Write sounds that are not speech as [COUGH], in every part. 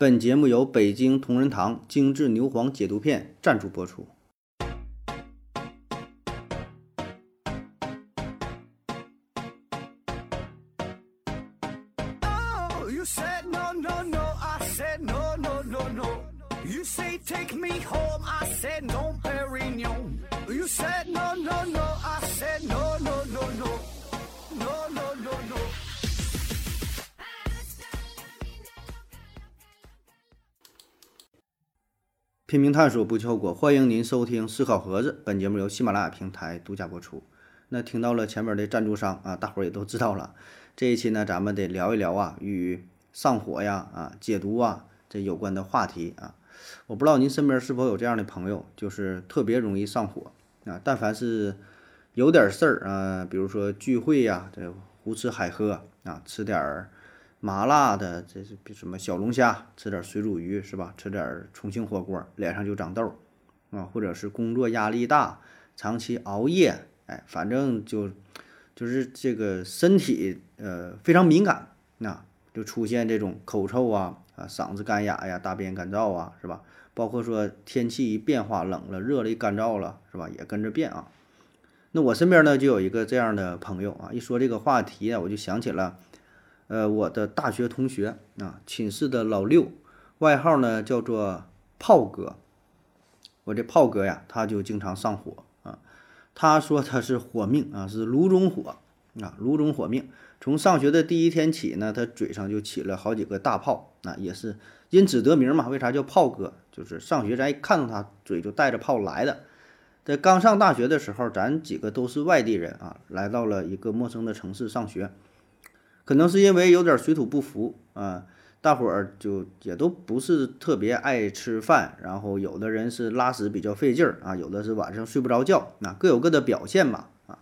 本节目由北京同仁堂精致牛黄解毒片赞助播出。拼命探索，不计后果。欢迎您收听思考盒子，本节目由喜马拉雅平台独家播出。那听到了前面的赞助商啊，大伙儿也都知道了。这一期呢，咱们得聊一聊啊，与上火呀、啊解毒啊这有关的话题啊。我不知道您身边是否有这样的朋友，就是特别容易上火啊。但凡是有点事儿啊，比如说聚会呀，这胡吃海喝啊，吃点儿麻辣的，这是比什么小龙虾，吃点水煮鱼是吧？吃点重庆火锅，脸上就长痘啊，或者是工作压力大，长期熬夜，哎，反正就就是这个身体呃非常敏感，那、就出现这种口臭啊啊，嗓子干哑呀，大便干燥啊，是吧？包括说天气一变化，冷了、热了、一干燥了，是吧？也跟着变啊。那我身边呢就有一个这样的朋友啊，一说这个话题啊，我就想起了。呃，我的大学同学啊，寝室的老六，外号呢叫做炮哥。我这炮哥呀，他就经常上火啊。他说他是火命啊，是炉中火啊，炉中火命。从上学的第一天起呢，他嘴上就起了好几个大泡，啊，也是因此得名嘛。为啥叫炮哥？就是上学咱一看到他嘴就带着泡来的。在刚上大学的时候，咱几个都是外地人啊，来到了一个陌生的城市上学。可能是因为有点水土不服啊，大伙儿就也都不是特别爱吃饭，然后有的人是拉屎比较费劲儿啊，有的是晚上睡不着觉，那各有各的表现吧啊。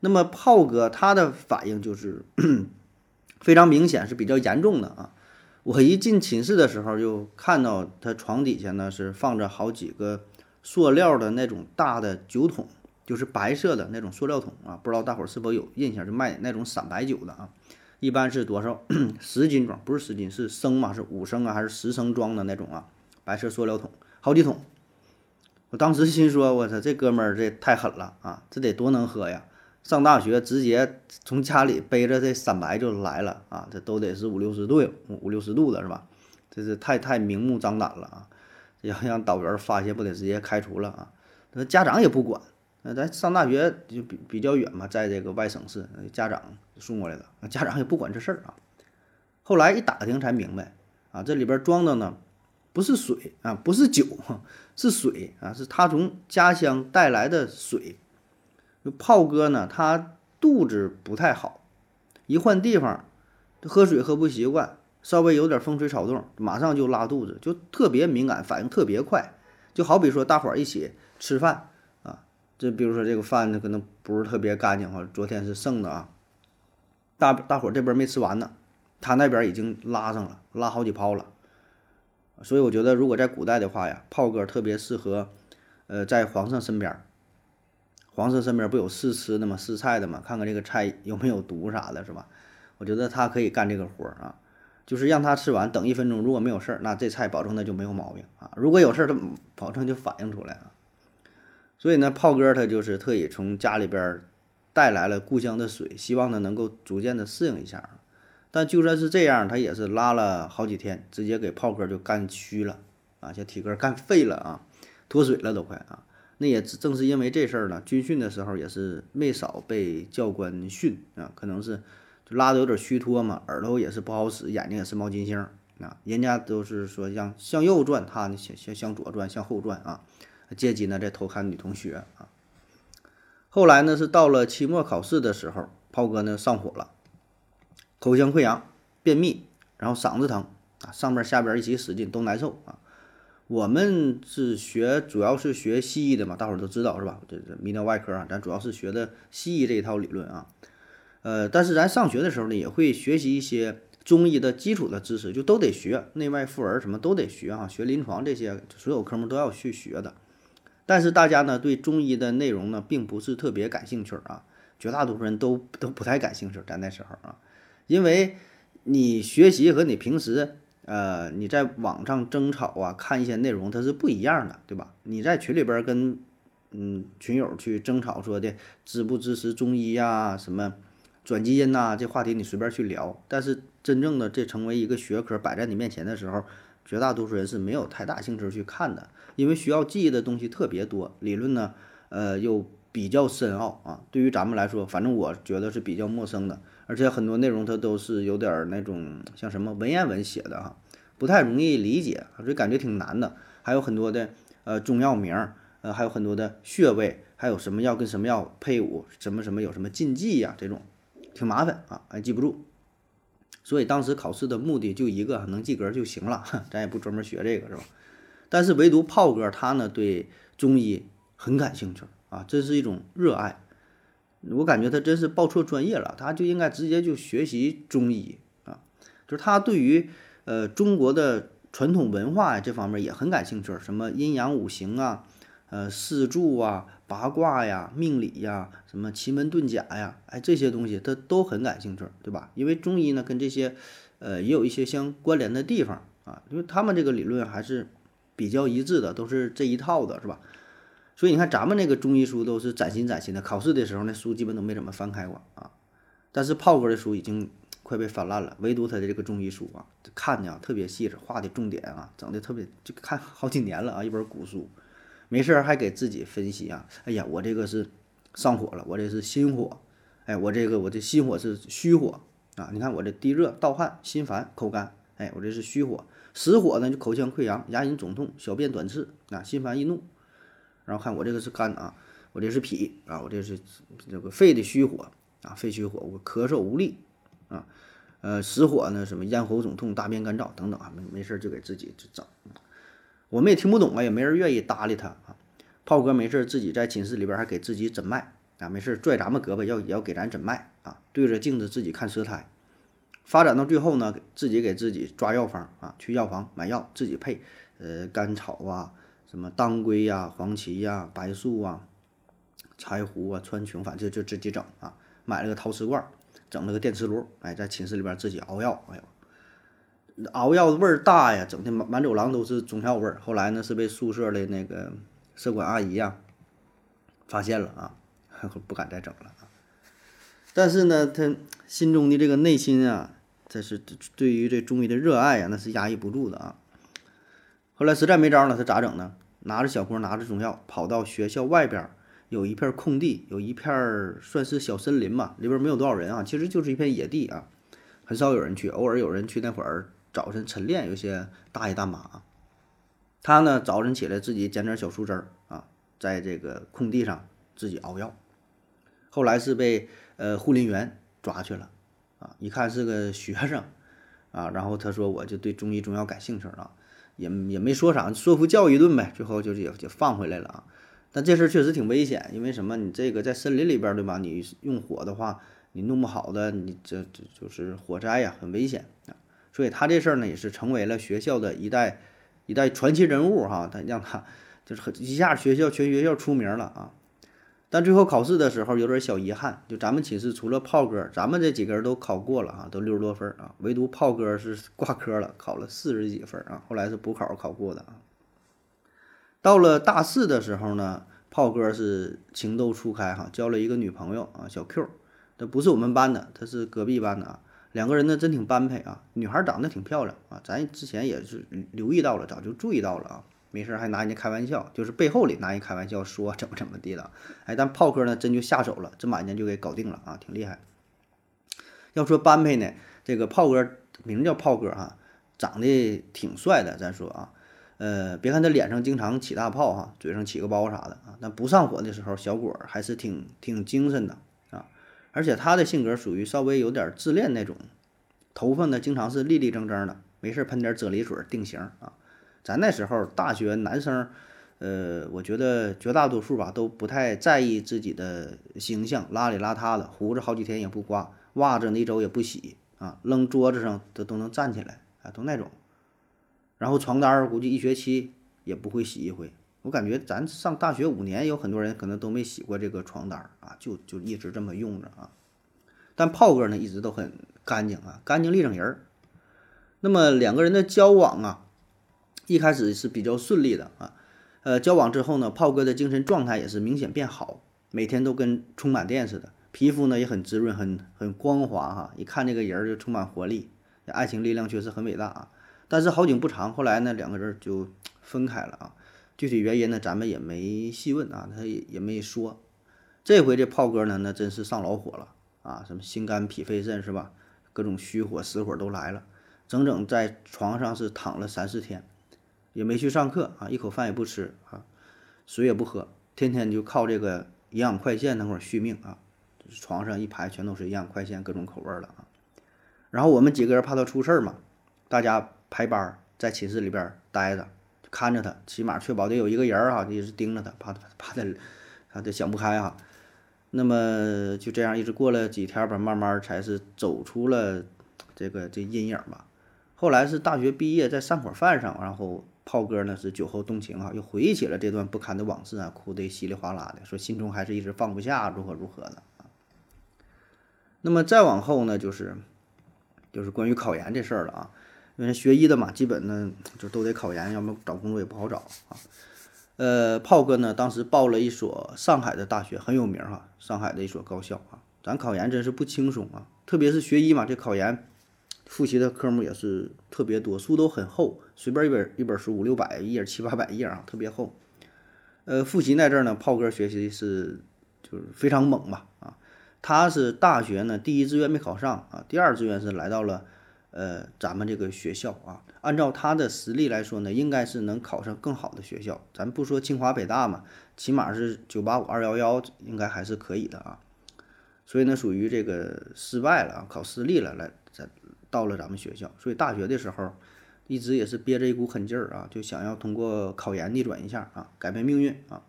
那么炮哥他的反应就是 [CLEARS THROAT] 非常明显，是比较严重的啊。我一进寝室的时候，就看到他床底下呢是放着好几个塑料的那种大的酒桶，就是白色的那种塑料桶啊，不知道大伙儿是否有印象，就卖那种散白酒的啊。一般是多少 [CLEARS THROAT] 十斤装，不是十斤，是升嘛，是五升啊，还是十升装的那种啊？白色塑料桶，好几桶。我当时心说，我操，这哥们儿这太狠了啊！这得多能喝呀！上大学直接从家里背着这散白就来了啊！这都得是五六十度，五六十度的是吧？这是太太明目张胆了啊！要让导员发现，不得直接开除了啊？那家长也不管。那咱上大学就比比较远嘛，在这个外省市，家长送过来的，家长也不管这事儿啊。后来一打听才明白，啊，这里边装的呢不是水啊，不是酒，[LAUGHS] 是水啊，是他从家乡带来的水。炮哥呢，他肚子不太好，一换地方，喝水喝不习惯，稍微有点风吹草动，马上就拉肚子，就特别敏感，反应特别快。就好比说大伙儿一起吃饭。这比如说这个饭呢，可能不是特别干净哈，昨天是剩的啊，大大伙这边没吃完呢，他那边已经拉上了，拉好几泡了。所以我觉得，如果在古代的话呀，炮哥特别适合，呃，在皇上身边，皇上身边不有试吃的吗？试菜的吗？看看这个菜有没有毒啥的，是吧？我觉得他可以干这个活儿啊，就是让他吃完，等一分钟，如果没有事儿，那这菜保证他就没有毛病啊；如果有事儿，他保证就反映出来啊。所以呢，炮哥他就是特意从家里边带来了故乡的水，希望呢能够逐渐的适应一下。但就算是这样，他也是拉了好几天，直接给炮哥就干虚了啊，像体格干废了啊，脱水了都快啊。那也正是因为这事儿呢，军训的时候也是没少被教官训啊，可能是就拉的有点虚脱嘛，耳朵也是不好使，眼睛也是冒金星啊。人家都是说向向右转，他呢向向向左转，向后转啊。借机呢在偷看女同学啊，后来呢是到了期末考试的时候，炮哥呢上火了，口腔溃疡、便秘，然后嗓子疼啊，上边下边一起使劲都难受啊。我们是学主要是学西医的嘛，大伙都知道是吧？这这泌尿外科啊，咱主要是学的西医这一套理论啊。呃，但是咱上学的时候呢，也会学习一些中医的基础的知识，就都得学，内外妇儿什么都得学啊，学临床这些所有科目都要去学的。但是大家呢对中医的内容呢并不是特别感兴趣啊，绝大多数人都都不太感兴趣。咱那时候啊，因为你学习和你平时呃，你在网上争吵啊，看一些内容，它是不一样的，对吧？你在群里边跟嗯群友去争吵说的支不支持中医呀，什么转基因呐、这话题你随便去聊，但是真正的这成为一个学科摆在你面前的时候，绝大多数人是没有太大兴趣去看的，因为需要记忆的东西特别多，理论呢，呃，又比较深奥啊。对于咱们来说，反正我觉得是比较陌生的，而且很多内容它都是有点儿那种像什么文言文写的哈，不太容易理解，所以感觉挺难的。还有很多的呃中药名，呃，还有很多的穴位，还有什么药跟什么药配伍，什么什么有什么禁忌呀、这种挺麻烦啊，还记不住。所以当时考试的目的就一个，能及格就行了，咱也不专门学这个是吧？但是唯独炮哥他呢对中医很感兴趣啊，这是一种热爱。我感觉他真是报错专业了，他就应该直接就学习中医啊，就是他对于呃中国的传统文化呀这方面也很感兴趣，什么阴阳五行啊，呃四柱啊、八卦呀、命理呀、什么奇门遁甲呀，哎这些东西他都很感兴趣，对吧？因为中医呢跟这些呃也有一些相关联的地方啊，因为他们这个理论还是比较一致的，都是这一套的，是吧？所以你看咱们那个中医书都是崭新崭新的，考试的时候那书基本都没怎么翻开过啊。但是炮哥的书已经快被翻烂了，唯独他的这个中医书啊，看的啊特别细致，画的重点啊，整的特别就看好几年了啊，一本古书，没事儿还给自己分析啊，哎呀，我这个是上火了，我这是心火，哎，我这个我这心火是虚火啊，你看我这低热、盗汗、心烦、口干，哎，我这是虚火，实火呢就口腔溃疡、牙龈肿痛、小便短赤啊，心烦易怒。然后看我这个是肝啊，我这是脾啊，我这是这个肺的虚火啊，肺虚火，我咳嗽无力啊，呃，实火呢什么咽喉肿痛、大便干燥等等啊，没没事就给自己就整，我们也听不懂啊，也没人愿意搭理他啊。炮哥没事自己在寝室里边还给自己诊脉啊，没事拽咱们胳膊要也要给咱诊脉啊，对着镜子自己看舌苔。发展到最后呢，自己给自己抓药方啊，去药房买药自己配，呃，甘草啊。什么当归呀、黄芪呀、白术啊、柴胡啊、川穹，反正就自己整啊。买了个陶瓷罐，整了个电磁炉，哎，在寝室里边自己熬药，哎呦，熬药味儿大呀，整的满满走廊都是中药味儿。后来呢，是被宿舍的那个舍管阿姨呀发现了啊，[LAUGHS] 不敢再整了。但是呢，他心中的这个内心啊，这是对于这中医的热爱呀，那是压抑不住的啊。后来实在没招了，他咋整呢？拿着小锅，拿着中药，跑到学校外边有一片空地，有一片算是小森林嘛，里边没有多少人啊，其实就是一片野地啊，很少有人去，偶尔有人去那会儿早晨晨练，有些大爷大妈啊。他呢，早晨起来自己捡点小树枝儿啊，在这个空地上自己熬药。后来是被呃护林员抓去了啊，一看是个学生啊，然后他说我就对中医中药感兴趣了。也也没说啥，说服教育一顿呗，最后就是也也放回来了啊。但这事儿确实挺危险，因为什么？你这个在森林里边，对吧？你用火的话，你弄不好的，你这这就是火灾呀，很危险啊。所以他这事儿呢，也是成为了学校的一代一代传奇人物哈。他让他就是一下学校全学校出名了啊。但最后考试的时候有点小遗憾，就咱们寝室除了炮哥，咱们这几个人都考过了啊，都六十多分啊，唯独炮哥是挂科了，考了四十几分啊，后来是补考考过的啊。到了大四的时候呢，炮哥是情窦初开哈，交了一个女朋友啊，小 Q，他不是我们班的，他是隔壁班的啊，两个人呢真挺般配啊，女孩长得挺漂亮啊，咱之前也是留意到了，早就注意到了啊。没事还拿人家开玩笑，就是背后里拿人开玩笑说怎么怎么地的，哎，但炮哥呢真就下手了，这把人家就给搞定了啊，挺厉害。要说般配呢，这个炮哥名叫炮哥哈，长得挺帅的，咱说啊，呃，别看他脸上经常起大泡哈，嘴上起个包啥的啊，但不上火的时候，小伙还是挺挺精神的，而且他的性格属于稍微有点自恋那种，头发呢经常是立立正正的，没事喷点啫喱水定型啊。咱那时候大学男生，呃，我觉得绝大多数吧都不太在意自己的形象，邋里邋遢的，胡子好几天也不刮，袜子一周也不洗啊，扔桌子上都都能站起来啊，都那种。然后床单估计一学期也不会洗一回，我感觉咱上大学五年，有很多人可能都没洗过这个床单儿啊，就就一直这么用着啊。但炮哥呢一直都很干净啊，干净利整人儿。那么两个人的交往啊，一开始是比较顺利的啊。呃，交往之后呢，炮哥的精神状态也是明显变好，每天都跟充满电似的，皮肤呢也很滋润，很很光滑哈，一看这个人就充满活力。爱情力量确实很伟大啊。但是好景不长，后来呢，两个人就分开了啊。具体原因呢，咱们也没细问啊，他也也没说。这回这炮哥呢，那真是上老火了啊，什么心肝脾肺肾是吧？各种虚火实火都来了，整整在床上是躺了三四天，也没去上课啊，一口饭也不吃啊，水也不喝，天天就靠这个营养快线那块续命啊。床上一排全都是营养快线，各种口味儿了啊。然后我们几个人怕他出事儿嘛，大家排班在寝室里边待着，看着他，起码确保得有一个人儿哈，一直盯着他，怕他怕他他他想不开哈。那么就这样一直过了几天吧，慢慢才是走出了这个这阴影吧。后来是大学毕业，在散伙饭上，然后炮哥呢是酒后动情啊，又回忆起了这段不堪的往事啊，哭得稀里哗啦的，说心中还是一直放不下，如何如何的啊。那么再往后呢，就是就是关于考研这事儿了啊，因为学医的嘛，基本呢就都得考研，要么找工作也不好找啊。呃，炮哥呢，当时报了一所上海的大学，很有名哈，上海的一所高校啊。咱考研真是不轻松啊，特别是学医嘛，这考研复习的科目也是特别多，书都很厚，随便一本一本书五六百页、七八百页啊，特别厚。呃，复习那阵儿呢，炮哥学习是就是非常猛吧啊。他是大学呢第一志愿没考上啊，第二志愿是来到了呃咱们这个学校啊。按照他的实力来说呢，应该是能考上更好的学校。咱不说清华北大嘛，起码是九八五二幺幺，应该还是可以的啊。所以呢，属于这个失败了啊，考失利了，来咱到了咱们学校。所以大学的时候，一直也是憋着一股狠劲儿啊，就想要通过考研逆转一下啊，改变命运啊。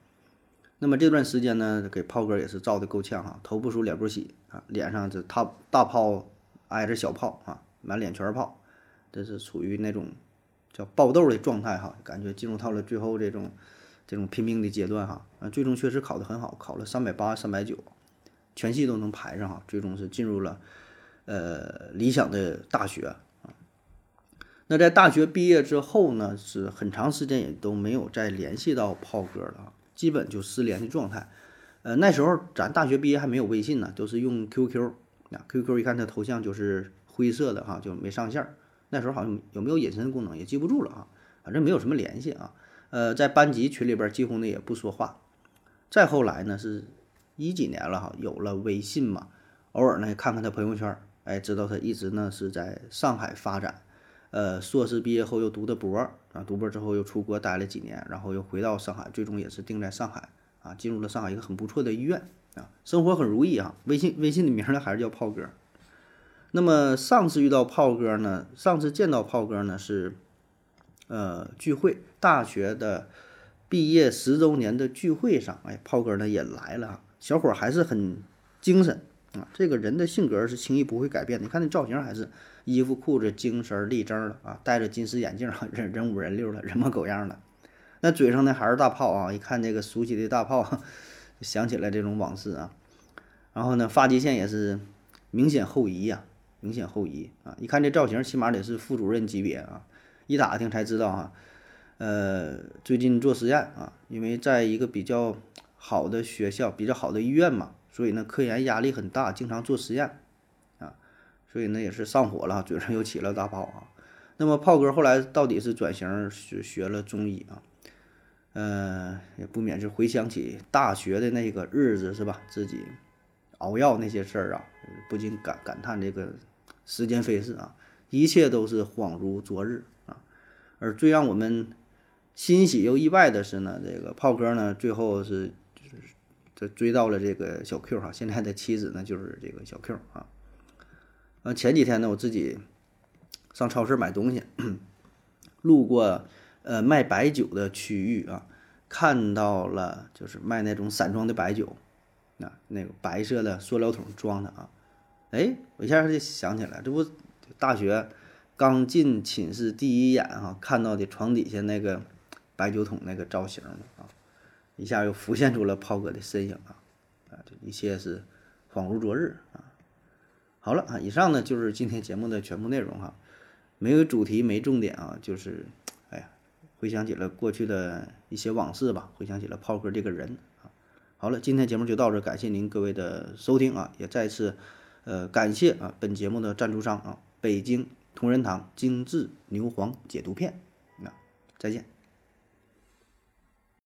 那么这段时间呢，给炮哥也是造的够呛哈，头不梳脸不洗啊，脸上这大大泡挨着小泡啊，满脸全是泡。这是处于那种叫爆痘的状态哈，感觉进入到了最后这种这种拼命的阶段哈，啊，最终确实考得很好，考了三百八、三百九，全系都能排上哈，最终是进入了呃理想的大学啊。那在大学毕业之后呢，是很长时间也都没有再联系到炮哥了，基本就失联的状态。呃，那时候咱大学毕业还没有微信呢，都是用 QQ 啊，QQ 一看他头像就是灰色的哈，就没上线儿。那时候好像有没有隐身功能也记不住了啊，反正没有什么联系啊。呃，在班级群里边几乎呢也不说话。再后来呢是一几年了哈，有了微信嘛，偶尔呢看看他朋友圈，哎，知道他一直呢是在上海发展。呃，硕士毕业后又读的博啊，读博之后又出国待了几年，然后又回到上海，最终也是定在上海啊，进入了上海一个很不错的医院啊，生活很如意啊。微信微信的名呢还是叫炮哥。那么上次遇到炮哥呢？上次见到炮哥呢是，呃，聚会，大学的毕业十周年的聚会上，哎，炮哥呢也来了，小伙还是很精神啊。这个人的性格是轻易不会改变的。你看那造型还是衣服裤子精神立正的啊，戴着金丝眼镜，人人五人六的，人模狗样的。那嘴上呢还是大炮啊，一看这个熟悉的大炮，[LAUGHS] 想起来这种往事啊。然后呢，发际线也是明显后移呀。明显后移啊！一看这造型，起码得是副主任级别啊！一打听才知道哈，呃，最近做实验啊，因为在一个比较好的学校、比较好的医院嘛，所以呢，科研压力很大，经常做实验啊，所以呢也是上火了，嘴上又起了大泡啊。那么炮哥后来到底是转型学学了中医啊？呃，也不免是回想起大学的那个日子是吧？自己熬药那些事儿啊，不禁感感叹这个。时间飞逝啊，一切都是恍如昨日啊。而最让我们欣喜又意外的是呢，这个炮哥呢，最后是就是这追到了这个小 Q 哈，现在的妻子呢就是这个小 Q 啊。呃，前几天呢，我自己上超市买东西，路过呃卖白酒的区域啊，看到了就是卖那种散装的白酒，啊，那个白色的塑料桶装的啊。哎，我一下就想起来，这不大学刚进寝室第一眼哈看到的床底下那个白酒桶那个造型了啊！一下又浮现出了炮哥的身影啊！啊，这一切是恍如昨日啊！好了啊，以上呢就是今天节目的全部内容哈，没有主题，没重点啊，就是哎呀，回想起了过去的一些往事吧，回想起了炮哥这个人啊！好了，今天节目就到这，感谢您各位的收听啊，也再次。呃，感谢啊，本节目的赞助商啊，北京同仁堂精致牛黄解毒片啊，再见。